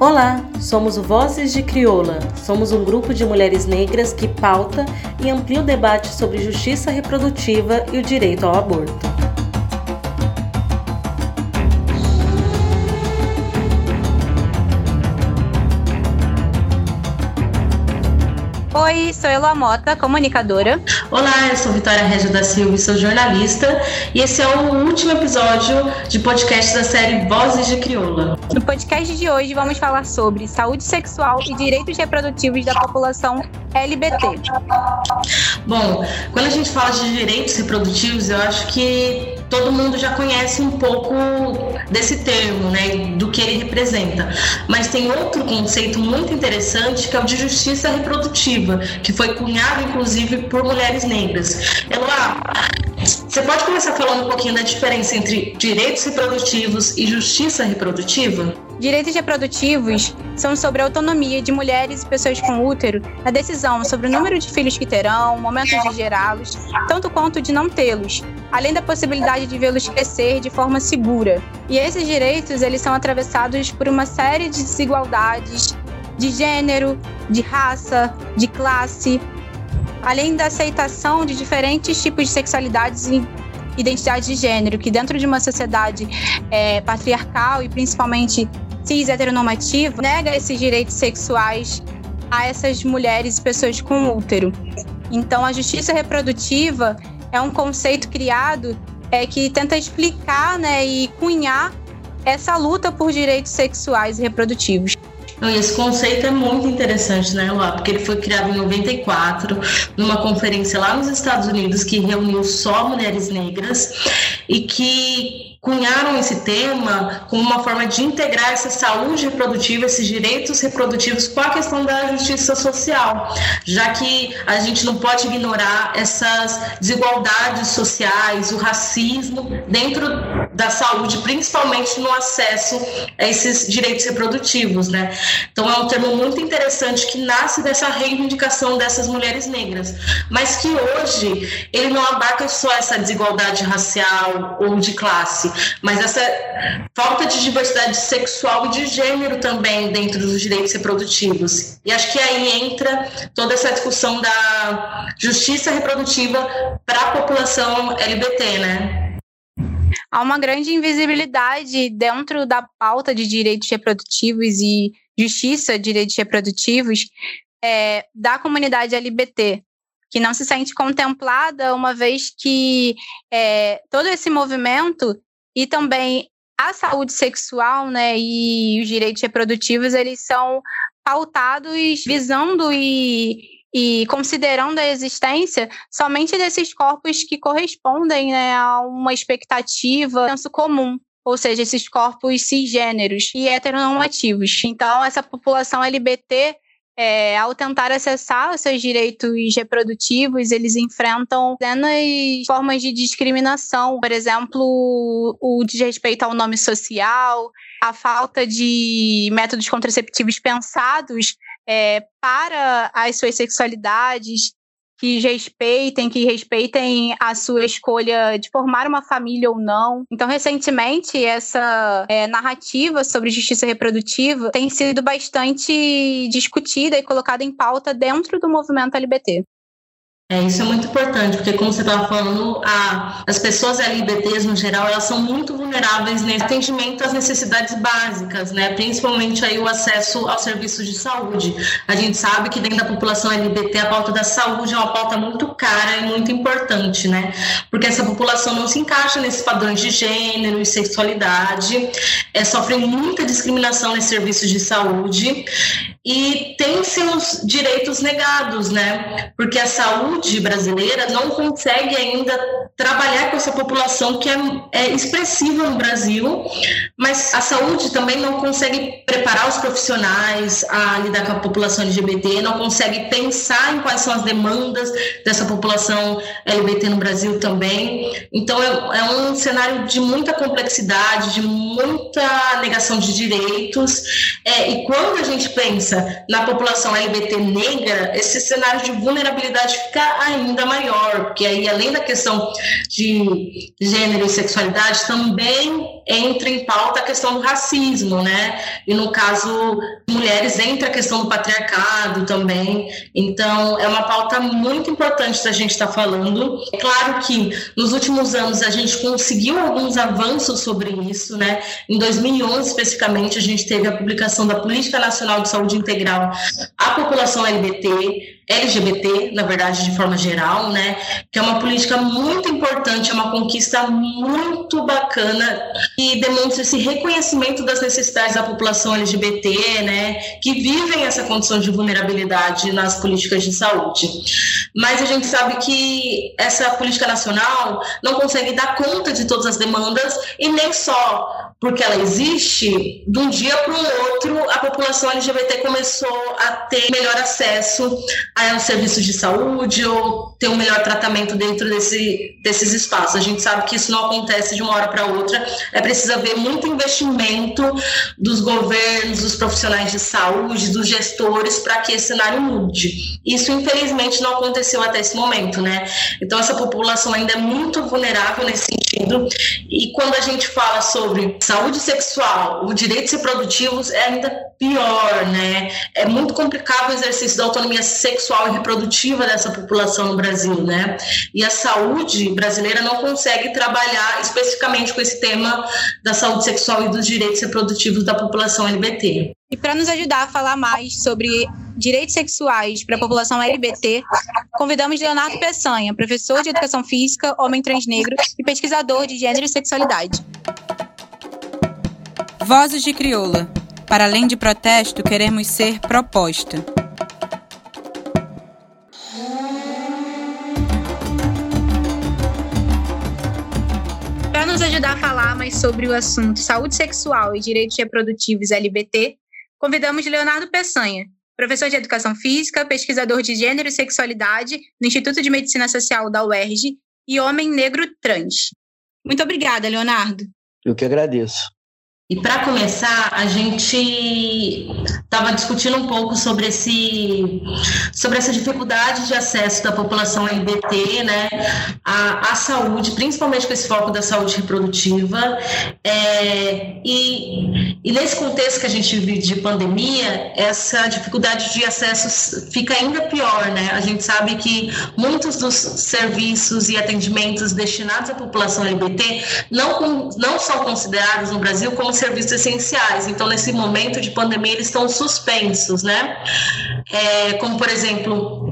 Olá, somos o Vozes de Crioula. Somos um grupo de mulheres negras que pauta e amplia o debate sobre justiça reprodutiva e o direito ao aborto. Oi, sou Eloa Mota, comunicadora. Olá, eu sou Vitória Regia da Silva e sou jornalista. E esse é o último episódio de podcast da série Vozes de Crioula. No podcast de hoje vamos falar sobre saúde sexual e direitos reprodutivos da população LBT. Bom, quando a gente fala de direitos reprodutivos, eu acho que todo mundo já conhece um pouco desse termo, né, do que ele representa. Mas tem outro conceito muito interessante que é o de justiça reprodutiva, que foi cunhado inclusive por mulheres negras. Eloá, você pode começar falando um pouquinho da diferença entre direitos reprodutivos e justiça reprodutiva? Direitos reprodutivos são sobre a autonomia de mulheres e pessoas com útero na decisão sobre o número de filhos que terão, momentos de gerá-los, tanto quanto de não tê-los, além da possibilidade de vê-los crescer de forma segura. E esses direitos, eles são atravessados por uma série de desigualdades de gênero, de raça, de classe, além da aceitação de diferentes tipos de sexualidades e identidade de gênero, que dentro de uma sociedade é, patriarcal e principalmente cis heteronormativo nega esses direitos sexuais a essas mulheres e pessoas com útero. Então, a justiça reprodutiva é um conceito criado é, que tenta explicar né, e cunhar essa luta por direitos sexuais e reprodutivos. Esse conceito é muito interessante, né, Lá? Porque ele foi criado em 94, numa conferência lá nos Estados Unidos que reuniu só mulheres negras e que cunharam esse tema como uma forma de integrar essa saúde reprodutiva, esses direitos reprodutivos com a questão da justiça social, já que a gente não pode ignorar essas desigualdades sociais, o racismo dentro da saúde, principalmente no acesso a esses direitos reprodutivos, né? Então é um termo muito interessante que nasce dessa reivindicação dessas mulheres negras, mas que hoje ele não abarca só essa desigualdade racial ou de classe, mas essa falta de diversidade sexual e de gênero também dentro dos direitos reprodutivos. E acho que aí entra toda essa discussão da justiça reprodutiva para a população LGBT, né? Há uma grande invisibilidade dentro da pauta de direitos reprodutivos e justiça de direitos reprodutivos é, da comunidade LGBT, que não se sente contemplada, uma vez que é, todo esse movimento e também a saúde sexual, né, e os direitos reprodutivos, eles são pautados visando e, e considerando a existência somente desses corpos que correspondem né, a uma expectativa, senso comum ou seja, esses corpos cisgêneros e heteronormativos. Então, essa população LGBT é, ao tentar acessar os seus direitos reprodutivos, eles enfrentam dezenas formas de discriminação, por exemplo, o desrespeito ao nome social, a falta de métodos contraceptivos pensados é, para as suas sexualidades, que respeitem, que respeitem a sua escolha de formar uma família ou não. Então, recentemente, essa é, narrativa sobre justiça reprodutiva tem sido bastante discutida e colocada em pauta dentro do movimento LGBT. É, isso é muito importante, porque como você estava falando, a, as pessoas LGBTs no geral, elas são muito vulneráveis nesse atendimento às necessidades básicas, né? Principalmente aí o acesso aos serviços de saúde. A gente sabe que dentro da população LGBT a pauta da saúde é uma pauta muito cara e muito importante, né? Porque essa população não se encaixa nesses padrões de gênero e sexualidade, é, sofre muita discriminação nesses serviços de saúde e tem seus direitos negados, né? Porque a saúde brasileira não consegue ainda trabalhar com essa população que é, é, expressiva no Brasil, mas a saúde também não consegue preparar os profissionais a lidar com a população LGBT, não consegue pensar em quais são as demandas dessa população LGBT no Brasil também. Então é, é um cenário de muita complexidade, de muita negação de direitos. É, e quando a gente pensa pensa na população LGBT negra, esse cenário de vulnerabilidade fica ainda maior, porque aí, além da questão de gênero e sexualidade, também entra em pauta a questão do racismo, né? E no caso, mulheres entra a questão do patriarcado também. Então, é uma pauta muito importante da gente estar tá falando. É claro que nos últimos anos a gente conseguiu alguns avanços sobre isso, né? Em 2011, especificamente, a gente teve a publicação da Política Nacional de Saúde Integral à População LGBT, LGBT, na verdade, de forma geral, né? Que é uma política muito importante, é uma conquista muito bacana e demonstra esse reconhecimento das necessidades da população LGBT, né? Que vivem essa condição de vulnerabilidade nas políticas de saúde. Mas a gente sabe que essa política nacional não consegue dar conta de todas as demandas e nem só porque ela existe, de um dia para o outro, a população LGBT começou a ter melhor acesso aos serviços de saúde ou ter um melhor tratamento dentro desse, desses espaços. A gente sabe que isso não acontece de uma hora para outra, é preciso haver muito investimento dos governos, dos profissionais de saúde, dos gestores, para que esse cenário mude. Isso, infelizmente, não aconteceu até esse momento, né? Então, essa população ainda é muito vulnerável nesse sentido, e quando a gente fala sobre saúde sexual, os direitos reprodutivos é ainda pior, né? É muito complicado o exercício da autonomia sexual e reprodutiva dessa população no Brasil, né? E a saúde brasileira não consegue trabalhar especificamente com esse tema da saúde sexual e dos direitos reprodutivos da população LGBT. E para nos ajudar a falar mais sobre direitos sexuais para a população LGBT, convidamos Leonardo Peçanha, professor de educação física, homem transnegro e pesquisador de gênero e sexualidade. Vozes de Crioula. Para além de protesto, queremos ser proposta. Para nos ajudar a falar mais sobre o assunto saúde sexual e direitos reprodutivos LGBT, convidamos Leonardo Peçanha, professor de educação física, pesquisador de gênero e sexualidade no Instituto de Medicina Social da UERJ e homem negro trans. Muito obrigada, Leonardo. Eu que agradeço. E para começar, a gente estava discutindo um pouco sobre, esse, sobre essa dificuldade de acesso da população LGBT né, à, à saúde, principalmente com esse foco da saúde reprodutiva. É, e, e nesse contexto que a gente vive de pandemia, essa dificuldade de acesso fica ainda pior. Né? A gente sabe que muitos dos serviços e atendimentos destinados à população LGBT não, não são considerados no Brasil como serviços essenciais. Então, nesse momento de pandemia, eles estão suspensos, né? É, como, por exemplo,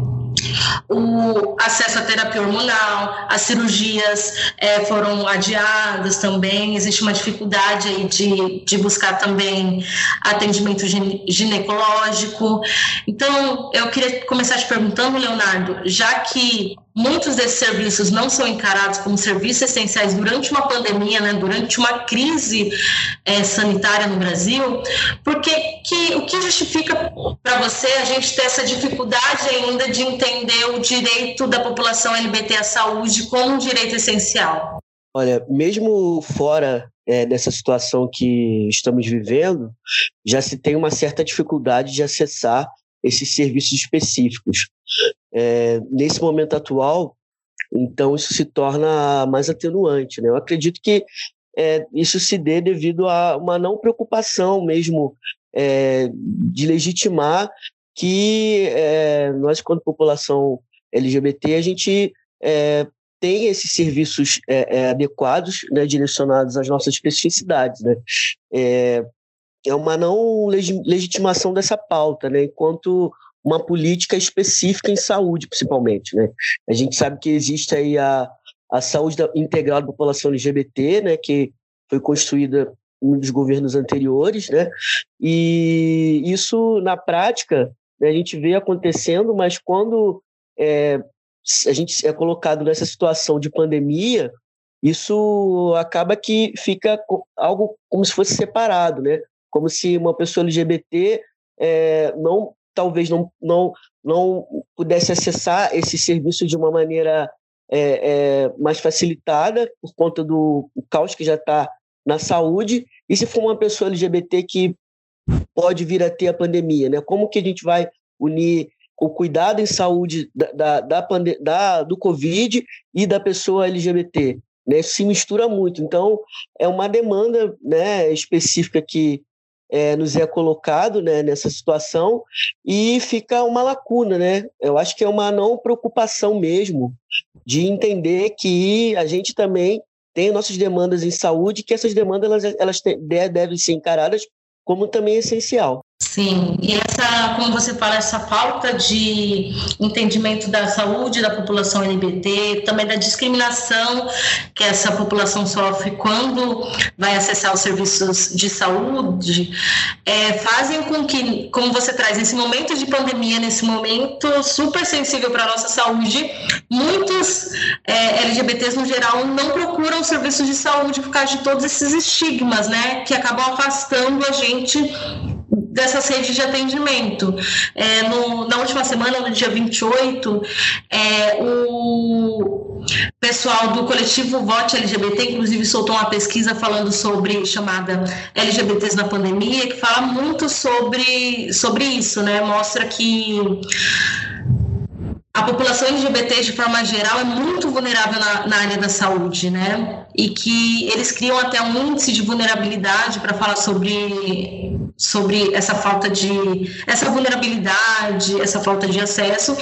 o acesso à terapia hormonal, as cirurgias é, foram adiadas também, existe uma dificuldade aí de, de buscar também atendimento ginecológico. Então, eu queria começar te perguntando, Leonardo, já que muitos desses serviços não são encarados como serviços essenciais durante uma pandemia, né, durante uma crise é, sanitária no Brasil, porque que, o que justifica para você a gente ter essa dificuldade ainda de entender o direito da população LGBT à saúde como um direito essencial? Olha, mesmo fora é, dessa situação que estamos vivendo, já se tem uma certa dificuldade de acessar esses serviços específicos. É, nesse momento atual, então isso se torna mais atenuante. Né? Eu acredito que é, isso se dê devido a uma não preocupação mesmo é, de legitimar que é, nós, quando população LGBT, a gente é, tem esses serviços é, adequados, né, direcionados às nossas especificidades. Né? É uma não legitimação dessa pauta, né, enquanto uma política específica em saúde, principalmente. Né? A gente sabe que existe aí a, a saúde integral da população LGBT, né, que foi construída dos governos anteriores, né? E isso na prática né, a gente vê acontecendo, mas quando é, a gente é colocado nessa situação de pandemia, isso acaba que fica algo como se fosse separado, né? Como se uma pessoa LGBT é, não talvez não, não, não pudesse acessar esse serviço de uma maneira é, é, mais facilitada por conta do caos que já está na saúde. E se for uma pessoa LGBT que pode vir a ter a pandemia, né? Como que a gente vai unir o cuidado em saúde da, da, da, da do Covid e da pessoa LGBT? Né? Se mistura muito. Então, é uma demanda né, específica que é, nos é colocado né, nessa situação e fica uma lacuna, né? Eu acho que é uma não preocupação mesmo de entender que a gente também tem nossas demandas em saúde, que essas demandas elas, elas devem ser encaradas como também essencial. Sim, e essa, como você fala, essa falta de entendimento da saúde da população LGBT, também da discriminação que essa população sofre quando vai acessar os serviços de saúde, é, fazem com que, como você traz, nesse momento de pandemia, nesse momento super sensível para a nossa saúde, muitos é, LGBTs no geral não procuram serviços de saúde por causa de todos esses estigmas, né, que acabam afastando a gente dessas redes de atendimento. É, no, na última semana, no dia 28, é, o pessoal do coletivo Vote LGBT, inclusive, soltou uma pesquisa falando sobre, chamada LGBTs na pandemia, que fala muito sobre, sobre isso, né? Mostra que a população LGBT, de forma geral, é muito vulnerável na, na, área da saúde, né? E que eles criam até um índice de vulnerabilidade para falar sobre, sobre essa falta de. essa vulnerabilidade, essa falta de acesso.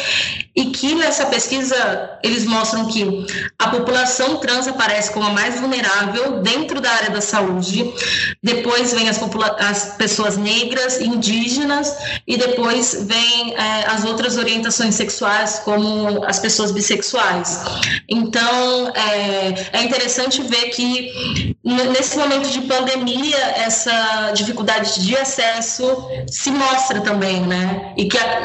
E que nessa pesquisa eles mostram que a população trans aparece como a mais vulnerável dentro da área da saúde. Depois vem as, as pessoas negras, indígenas, e depois vem é, as outras orientações sexuais como as pessoas bissexuais. Então, é, é interessante ver que nesse momento de pandemia, essa dificuldade de acesso se mostra também, né? E que a,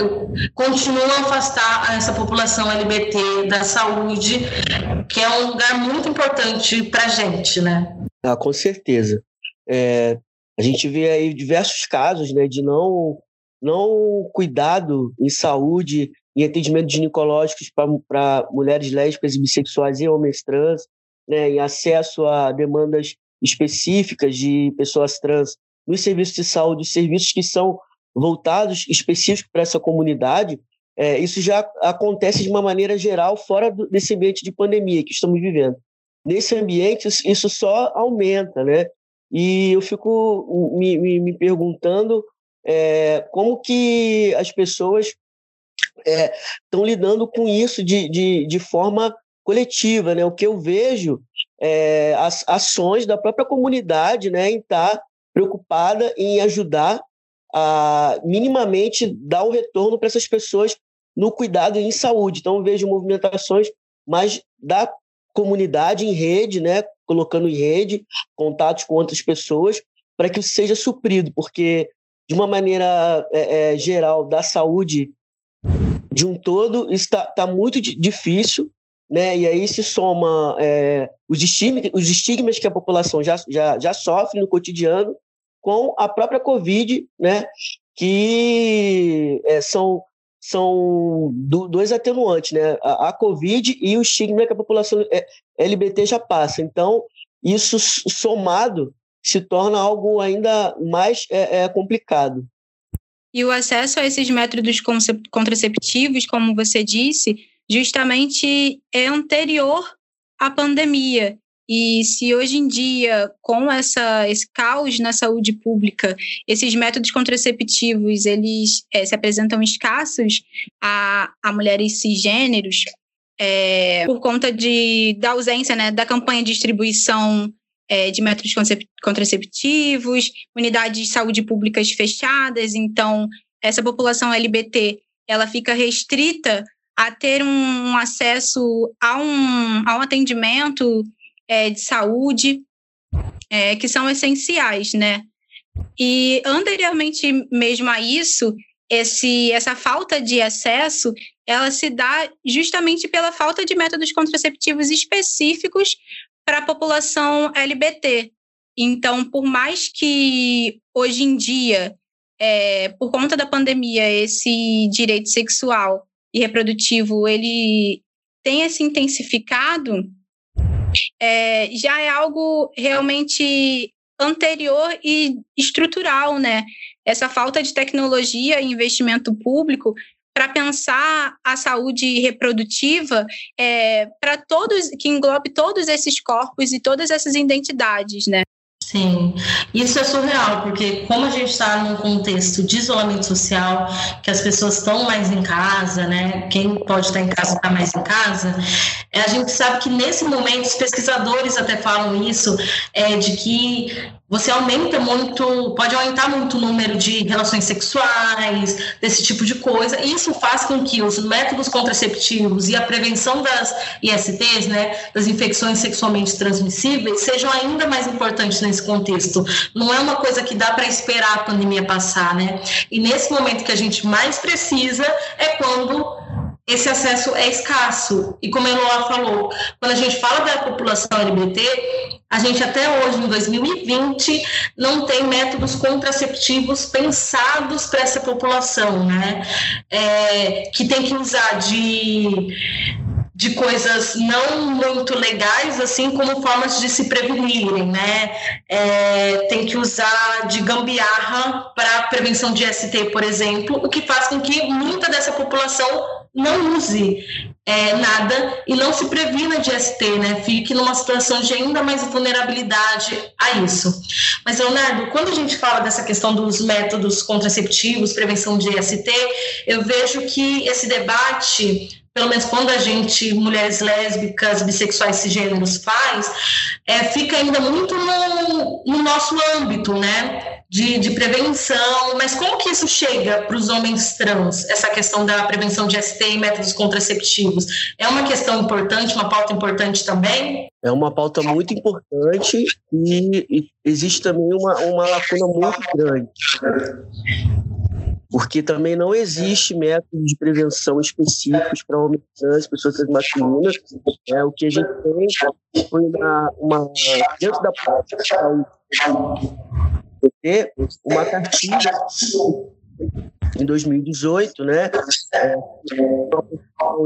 continua a afastar essa população LGBT da saúde, que é um lugar muito importante para gente, né? Ah, com certeza. É, a gente vê aí diversos casos né, de não, não cuidado em saúde em atendimentos ginecológicos para mulheres lésbicas e bissexuais e homens trans, né, em acesso a demandas específicas de pessoas trans nos serviços de saúde, serviços que são voltados específicos para essa comunidade, é, isso já acontece de uma maneira geral fora do, desse ambiente de pandemia que estamos vivendo. Nesse ambiente, isso só aumenta, né? E eu fico me, me, me perguntando é, como que as pessoas estão é, lidando com isso de, de, de forma coletiva, né? O que eu vejo é as ações da própria comunidade, né, em estar tá preocupada em ajudar a minimamente dar um retorno para essas pessoas no cuidado em saúde. Então vejo movimentações mais da comunidade em rede, né, colocando em rede contatos com outras pessoas para que isso seja suprido, porque de uma maneira é, é, geral da saúde de um todo, está tá muito difícil, né? E aí se soma é, os, estigmas, os estigmas que a população já, já, já sofre no cotidiano com a própria Covid, né? Que é, são, são dois atenuantes, né? A, a, Covid e o estigma que a população é, LBT já passa. Então, isso somado se torna algo ainda mais é, é complicado. E o acesso a esses métodos contraceptivos, como você disse, justamente é anterior à pandemia. E se hoje em dia, com essa, esse caos na saúde pública, esses métodos contraceptivos eles é, se apresentam escassos a, a mulheres cisgêneros, é, por conta de, da ausência né, da campanha de distribuição é, de métodos contraceptivos, unidades de saúde públicas fechadas, então essa população LBT ela fica restrita a ter um acesso a um, a um atendimento é, de saúde é, que são essenciais, né? E anteriormente mesmo a isso, esse, essa falta de acesso, ela se dá justamente pela falta de métodos contraceptivos específicos para a população LBT. Então, por mais que hoje em dia, é, por conta da pandemia, esse direito sexual e reprodutivo ele tenha se intensificado, é, já é algo realmente anterior e estrutural, né? Essa falta de tecnologia e investimento público para pensar a saúde reprodutiva é, para todos, que englobe todos esses corpos e todas essas identidades, né? Sim, isso é surreal, porque como a gente está num contexto de isolamento social, que as pessoas estão mais em casa, né? Quem pode estar em casa está mais em casa, é, a gente sabe que nesse momento, os pesquisadores até falam isso, é, de que você aumenta muito, pode aumentar muito o número de relações sexuais, desse tipo de coisa. E isso faz com que os métodos contraceptivos e a prevenção das ISTs, né, das infecções sexualmente transmissíveis, sejam ainda mais importantes nesse contexto. Não é uma coisa que dá para esperar a pandemia passar, né? E nesse momento que a gente mais precisa é quando esse acesso é escasso. E como a Eloá falou, quando a gente fala da população LGBT, a gente até hoje, em 2020, não tem métodos contraceptivos pensados para essa população, né? É, que tem que usar de de coisas não muito legais, assim como formas de se prevenirem, né? É, tem que usar de gambiarra para prevenção de ST, por exemplo, o que faz com que muita dessa população não use é, nada e não se previna de ST, né? Fique numa situação de ainda mais vulnerabilidade a isso. Mas, Leonardo, quando a gente fala dessa questão dos métodos contraceptivos, prevenção de ST, eu vejo que esse debate pelo menos quando a gente, mulheres lésbicas, bissexuais, cisgêneros, faz, é, fica ainda muito no, no nosso âmbito, né? De, de, prevenção, mas como que isso chega para os homens trans, essa questão da prevenção de ST e métodos contraceptivos? É uma questão importante, uma pauta importante também? É uma pauta muito importante e, e existe também uma, uma lacuna muito grande porque também não existe métodos de prevenção específicos para homens trans, pessoas transmasculinas. É, o que a gente tem foi uma, uma dentro da saúde uma cartilha em 2018, né, é,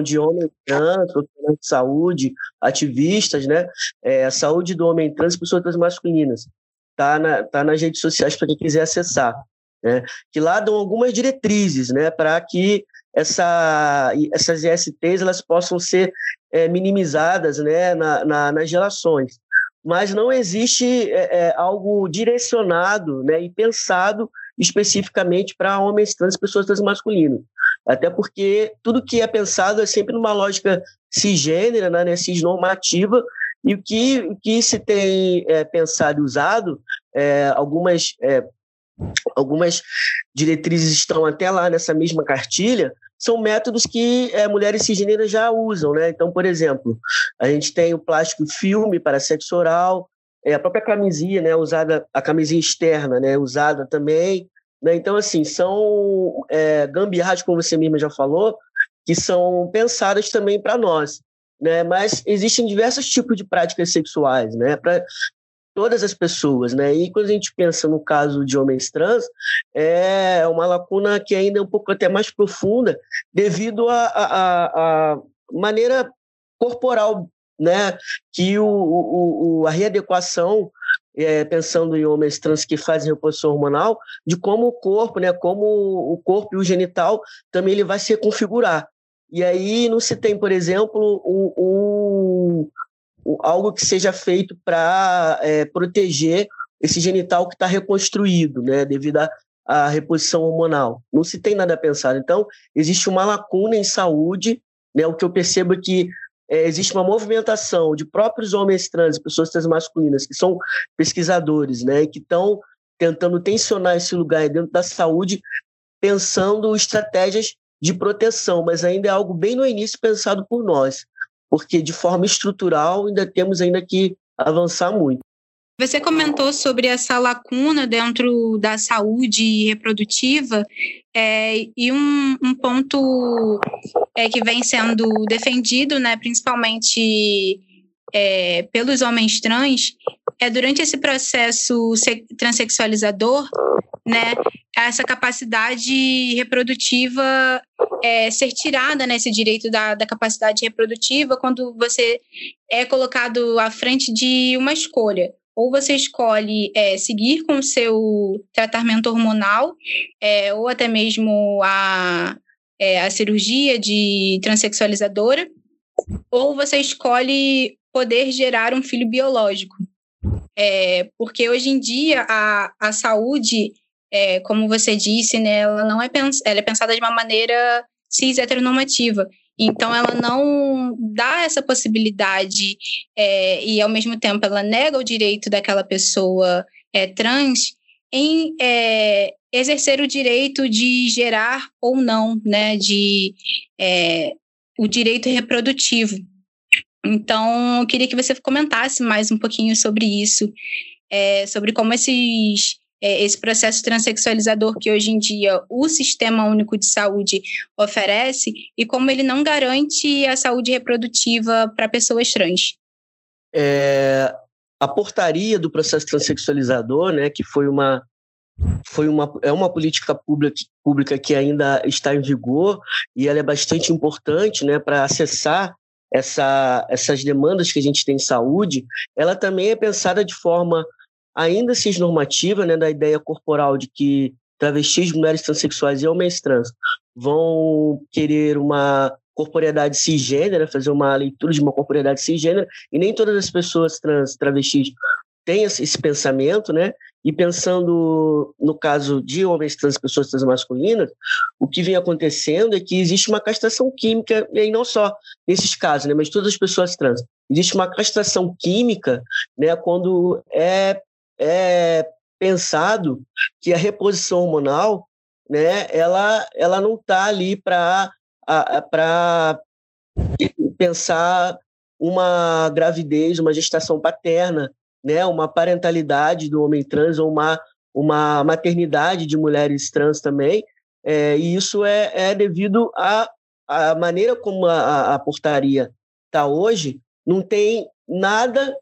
de homens trans, de saúde, ativistas, né, é, saúde do homem trans e pessoas transmasculinas. Está na, tá nas redes sociais para quem quiser acessar né, que lá dão algumas diretrizes né, para que essa, essas ISTs elas possam ser é, minimizadas né, na, na, nas relações. Mas não existe é, é, algo direcionado né, e pensado especificamente para homens trans pessoas transmasculinas. Até porque tudo que é pensado é sempre numa lógica cisgênera, né, cisnormativa, e o que, o que se tem é, pensado e usado, é, algumas é, algumas diretrizes estão até lá nessa mesma cartilha, são métodos que é, mulheres cisgêneras já usam, né? Então, por exemplo, a gente tem o plástico filme para sexo oral, é, a própria camisinha, né, usada, a camisinha externa, né, usada também, né? Então, assim, são é, gambiarras, como você mesma já falou, que são pensadas também para nós, né? Mas existem diversos tipos de práticas sexuais, né? Pra, todas as pessoas, né? E quando a gente pensa no caso de homens trans, é uma lacuna que ainda é um pouco até mais profunda, devido à maneira corporal, né? Que o, o, o a readequação é, pensando em homens trans que fazem reposição hormonal, de como o corpo, né, como o corpo e o genital também ele vai se reconfigurar. E aí não se tem, por exemplo, um, um, algo que seja feito para é, proteger esse genital que está reconstruído, né, devido à, reposição hormonal. Não se tem nada pensado. Então, existe uma lacuna em saúde, né, o que eu percebo é que é, existe uma movimentação de próprios homens trans, pessoas transmasculinas, que são pesquisadores, né, que estão tentando tensionar esse lugar dentro da saúde, pensando estratégias de proteção, mas ainda é algo bem no início pensado por nós porque de forma estrutural ainda temos ainda que avançar muito. Você comentou sobre essa lacuna dentro da saúde reprodutiva é, e um, um ponto é, que vem sendo defendido, né, principalmente é, pelos homens trans, é durante esse processo transexualizador, né, essa capacidade reprodutiva é, ser tirada nesse né, direito da, da capacidade reprodutiva quando você é colocado à frente de uma escolha. Ou você escolhe é, seguir com o seu tratamento hormonal, é, ou até mesmo a, é, a cirurgia de transexualizadora, ou você escolhe poder gerar um filho biológico. É, porque hoje em dia a, a saúde, é, como você disse, né, ela não é, pens ela é pensada de uma maneira cis heteronormativa. Então, ela não dá essa possibilidade é, e, ao mesmo tempo, ela nega o direito daquela pessoa é, trans em é, exercer o direito de gerar ou não, né, de é, o direito reprodutivo. Então, eu queria que você comentasse mais um pouquinho sobre isso, é, sobre como esses é, esse processo transexualizador que hoje em dia o Sistema Único de Saúde oferece e como ele não garante a saúde reprodutiva para pessoas trans. É, a portaria do processo transexualizador, né, que foi uma foi uma, é uma política pública, pública que ainda está em vigor e ela é bastante importante né, para acessar essa, essas demandas que a gente tem em saúde. Ela também é pensada de forma ainda cisnormativa, né, da ideia corporal de que travestis, mulheres transexuais e homens trans vão querer uma corporeidade cisgênera, fazer uma leitura de uma corporeidade cisgênera, e nem todas as pessoas trans, travestis têm esse pensamento, né? E pensando no caso de homens trans, pessoas transmasculinas, o que vem acontecendo é que existe uma castração química, e não só nesses casos, né, mas todas as pessoas trans. Existe uma castração química, né, quando é é pensado que a reposição hormonal, né, ela, ela não está ali para pensar uma gravidez, uma gestação paterna, né, uma parentalidade do homem trans ou uma, uma maternidade de mulheres trans também. É, e isso é, é devido à, à maneira como a, a portaria está hoje, não tem nada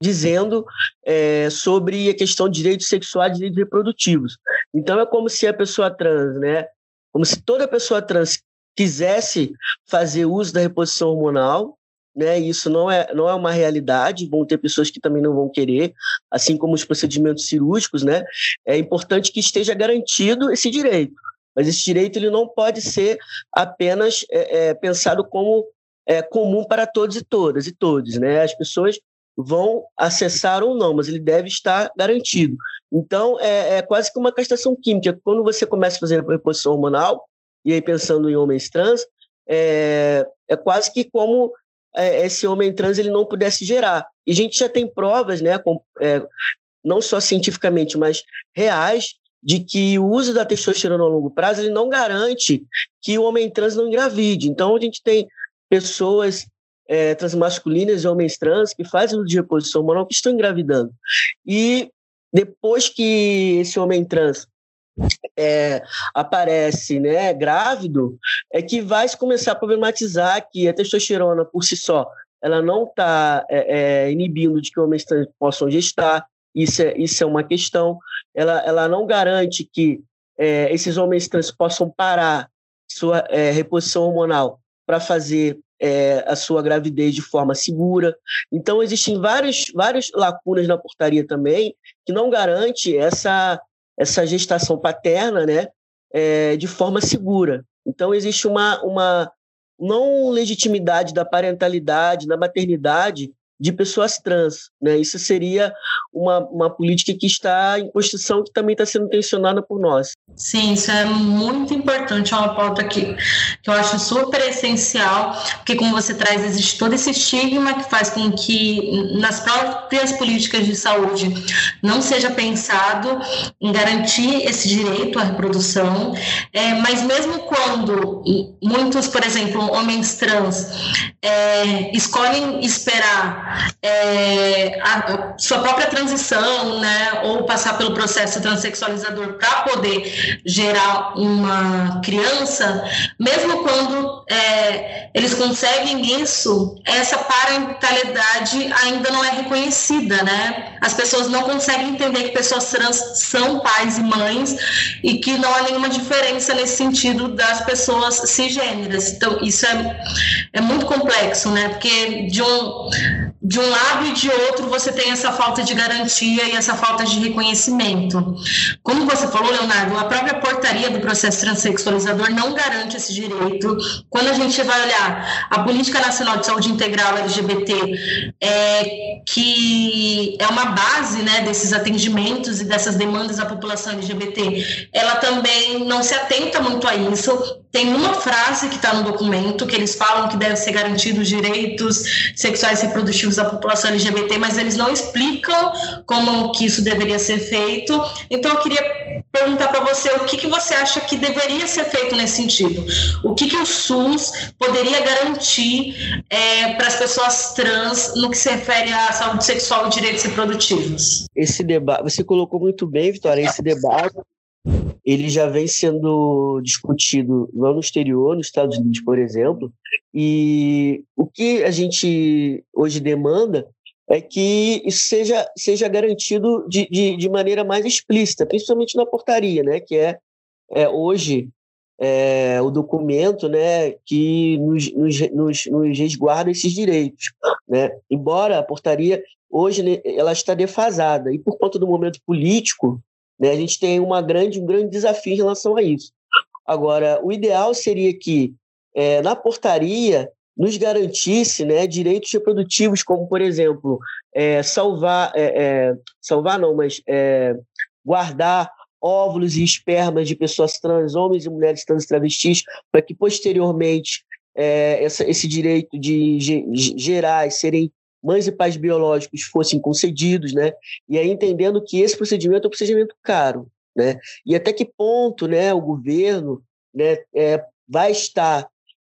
dizendo é, sobre a questão de direitos sexuais e direitos reprodutivos. Então é como se a pessoa trans, né, como se toda pessoa trans quisesse fazer uso da reposição hormonal, né, isso não é, não é uma realidade, vão ter pessoas que também não vão querer, assim como os procedimentos cirúrgicos, né, é importante que esteja garantido esse direito, mas esse direito ele não pode ser apenas é, é, pensado como é, comum para todos e todas e todos, né, as pessoas vão acessar ou não, mas ele deve estar garantido. Então, é, é quase que uma castração química. Quando você começa a fazer a reposição hormonal, e aí pensando em homens trans, é, é quase que como é, esse homem trans ele não pudesse gerar. E a gente já tem provas, né, com, é, não só cientificamente, mas reais, de que o uso da testosterona a longo prazo ele não garante que o homem trans não engravide. Então, a gente tem pessoas é, transmasculinas e homens trans que fazem uso de reposição hormonal que estão engravidando. E depois que esse homem trans é, aparece né, grávido, é que vai começar a problematizar que a testosterona por si só ela não está é, é, inibindo de que homens possam gestar, isso é, isso é uma questão. Ela, ela não garante que é, esses homens trans possam parar sua é, reposição hormonal para fazer é, a sua gravidez de forma segura. Então, existem várias, várias lacunas na portaria também que não garante essa, essa gestação paterna né, é, de forma segura. Então, existe uma, uma não legitimidade da parentalidade, da maternidade de pessoas trans. Né? Isso seria uma, uma política que está em construção, que também está sendo tensionada por nós. Sim, isso é muito importante, é uma pauta que, que eu acho super essencial, porque como você traz, existe todo esse estigma que faz com que nas próprias políticas de saúde não seja pensado em garantir esse direito à reprodução, é, mas mesmo quando muitos, por exemplo, homens trans é, escolhem esperar é, a, sua própria transição, né, ou passar pelo processo transexualizador para poder gerar uma criança, mesmo quando é, eles conseguem isso, essa parentalidade ainda não é reconhecida, né? As pessoas não conseguem entender que pessoas trans são pais e mães e que não há nenhuma diferença nesse sentido das pessoas cisgêneras. Então, isso é, é muito complexo, né? Porque de um de um lado e de outro você tem essa falta de garantia e essa falta de reconhecimento. Como você falou, Leonardo, a própria portaria do processo transexualizador não garante esse direito. Quando a gente vai olhar a Política Nacional de Saúde Integral LGBT, é, que é uma base né, desses atendimentos e dessas demandas da população LGBT, ela também não se atenta muito a isso. Tem uma frase que está no documento que eles falam que deve ser garantido os direitos sexuais e reprodutivos da população LGBT, mas eles não explicam como que isso deveria ser feito. Então eu queria perguntar para você o que, que você acha que deveria ser feito nesse sentido. O que, que o SUS poderia garantir é, para as pessoas trans no que se refere à saúde sexual e direitos reprodutivos? Esse debate, você colocou muito bem, Vitória, esse debate ele já vem sendo discutido lá no exterior, nos Estados Unidos, por exemplo, e o que a gente hoje demanda é que isso seja, seja garantido de, de, de maneira mais explícita, principalmente na portaria, né, que é, é hoje é, o documento né, que nos, nos, nos, nos resguarda esses direitos. Né? Embora a portaria hoje né, ela está defasada, e por conta do momento político né? A gente tem uma grande, um grande desafio em relação a isso. Agora, o ideal seria que, é, na portaria, nos garantisse né, direitos reprodutivos, como, por exemplo, é, salvar, é, é salvar não, mas é, guardar óvulos e espermas de pessoas trans, homens e mulheres trans travestis, para que posteriormente é, essa, esse direito de gerar e serem mães e pais biológicos fossem concedidos, né? E aí entendendo que esse procedimento é um procedimento caro, né? E até que ponto, né, o governo, né, é, vai estar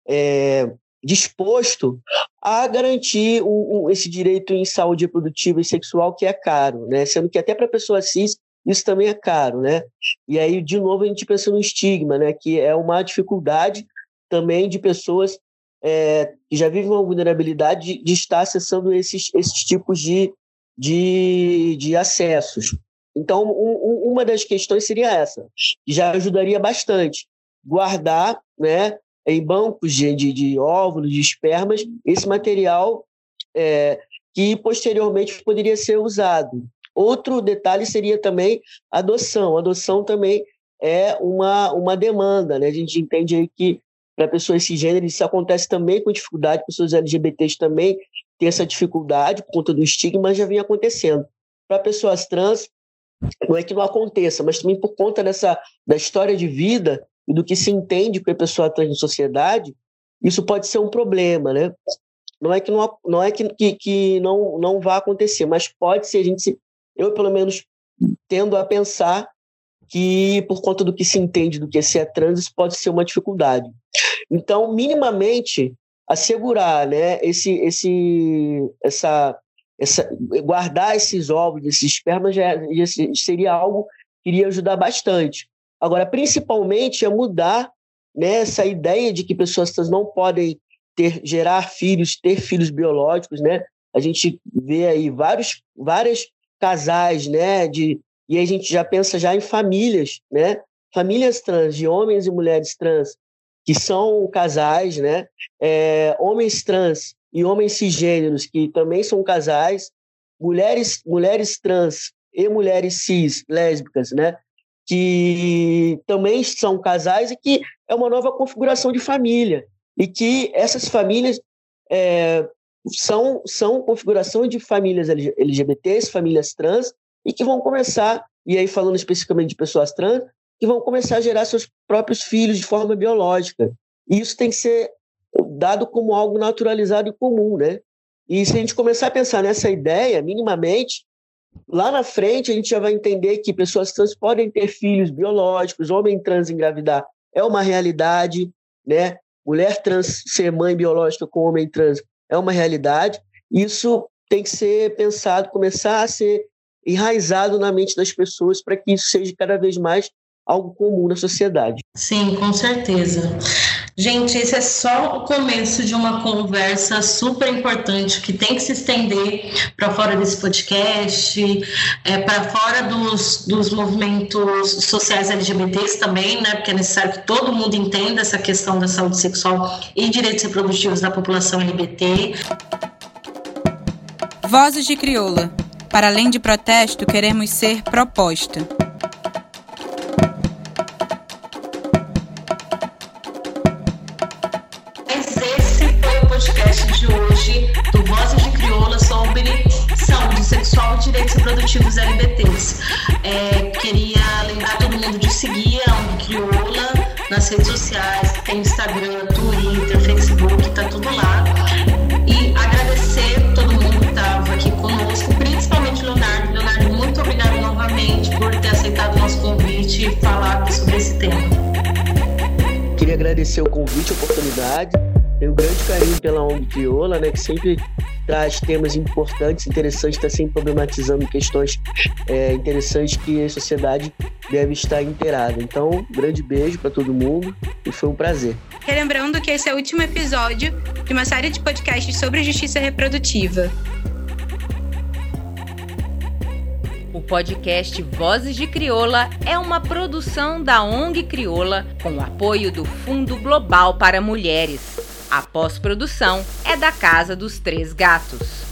é, disposto a garantir um, um, esse direito em saúde reprodutiva e sexual que é caro, né? Sendo que até para pessoa cis isso também é caro, né? E aí de novo a gente pensa no estigma, né? Que é uma dificuldade também de pessoas é, que já vive uma vulnerabilidade de, estar acessando esses, esses tipos de, de, de acessos. Então, um, uma das questões seria essa, que já ajudaria bastante. Guardar né, em bancos de, de, de óvulos, de espermas, esse material é, que posteriormente poderia ser usado. Outro detalhe seria também adoção. Adoção também é uma, uma demanda. Né? A gente entende aí que para pessoas cisgêneras, isso acontece também com dificuldade, pessoas LGBTs também têm essa dificuldade por conta do estigma, já vem acontecendo. Para pessoas trans, não é que não aconteça, mas também por conta dessa da história de vida e do que se entende com a pessoa trans na sociedade, isso pode ser um problema, né? Não é que não, não é que, que, que não, não vá acontecer, mas pode ser a gente eu pelo menos tendo a pensar que por conta do que se entende do que é ser trans, isso pode ser uma dificuldade. Então, minimamente, assegurar né, esse, esse, essa, essa, guardar esses ovos, esses espermas, já, já seria algo que iria ajudar bastante. Agora, principalmente, é mudar né, essa ideia de que pessoas trans não podem ter, gerar filhos, ter filhos biológicos, né? A gente vê aí vários, vários casais, né, de, e a gente já pensa já em famílias, né? Famílias trans, de homens e mulheres trans, que são casais, né? É, homens trans e homens cisgêneros, que também são casais, mulheres, mulheres trans e mulheres cis, lésbicas, né? Que também são casais e que é uma nova configuração de família. E que essas famílias é, são, são configuração de famílias LGBTs, famílias trans, e que vão começar, e aí falando especificamente de pessoas trans, que vão começar a gerar seus próprios filhos de forma biológica. E isso tem que ser dado como algo naturalizado e comum, né? E se a gente começar a pensar nessa ideia, minimamente, lá na frente a gente já vai entender que pessoas trans podem ter filhos biológicos, homem trans engravidar é uma realidade, né? Mulher trans ser mãe biológica com homem trans é uma realidade. Isso tem que ser pensado, começar a ser enraizado na mente das pessoas para que isso seja cada vez mais algo comum na sociedade. Sim, com certeza. Gente, esse é só o começo de uma conversa super importante que tem que se estender para fora desse podcast, é, para fora dos, dos movimentos sociais LGBTs também, né? Porque é necessário que todo mundo entenda essa questão da saúde sexual e direitos reprodutivos da população LGBT. Vozes de Crioula. Para além de protesto, queremos ser proposta. Esse foi o podcast de hoje do Vozes de Crioula sobre saúde sexual e direitos reprodutivos LGBTs. É, queria lembrar todo mundo de seguir a Crioula nas redes sociais, tem Instagram, Twitter, agradecer o convite, a oportunidade. Tenho um grande carinho pela ONG Crioula, né, que sempre traz temas importantes, interessantes, está sempre problematizando questões é, interessantes que a sociedade deve estar inteirada. Então, grande beijo para todo mundo e foi um prazer. Relembrando que esse é o último episódio de uma série de podcasts sobre justiça reprodutiva. O podcast Vozes de Crioula é uma produção da ONG Crioula com o apoio do Fundo Global para Mulheres. A pós-produção é da Casa dos Três Gatos.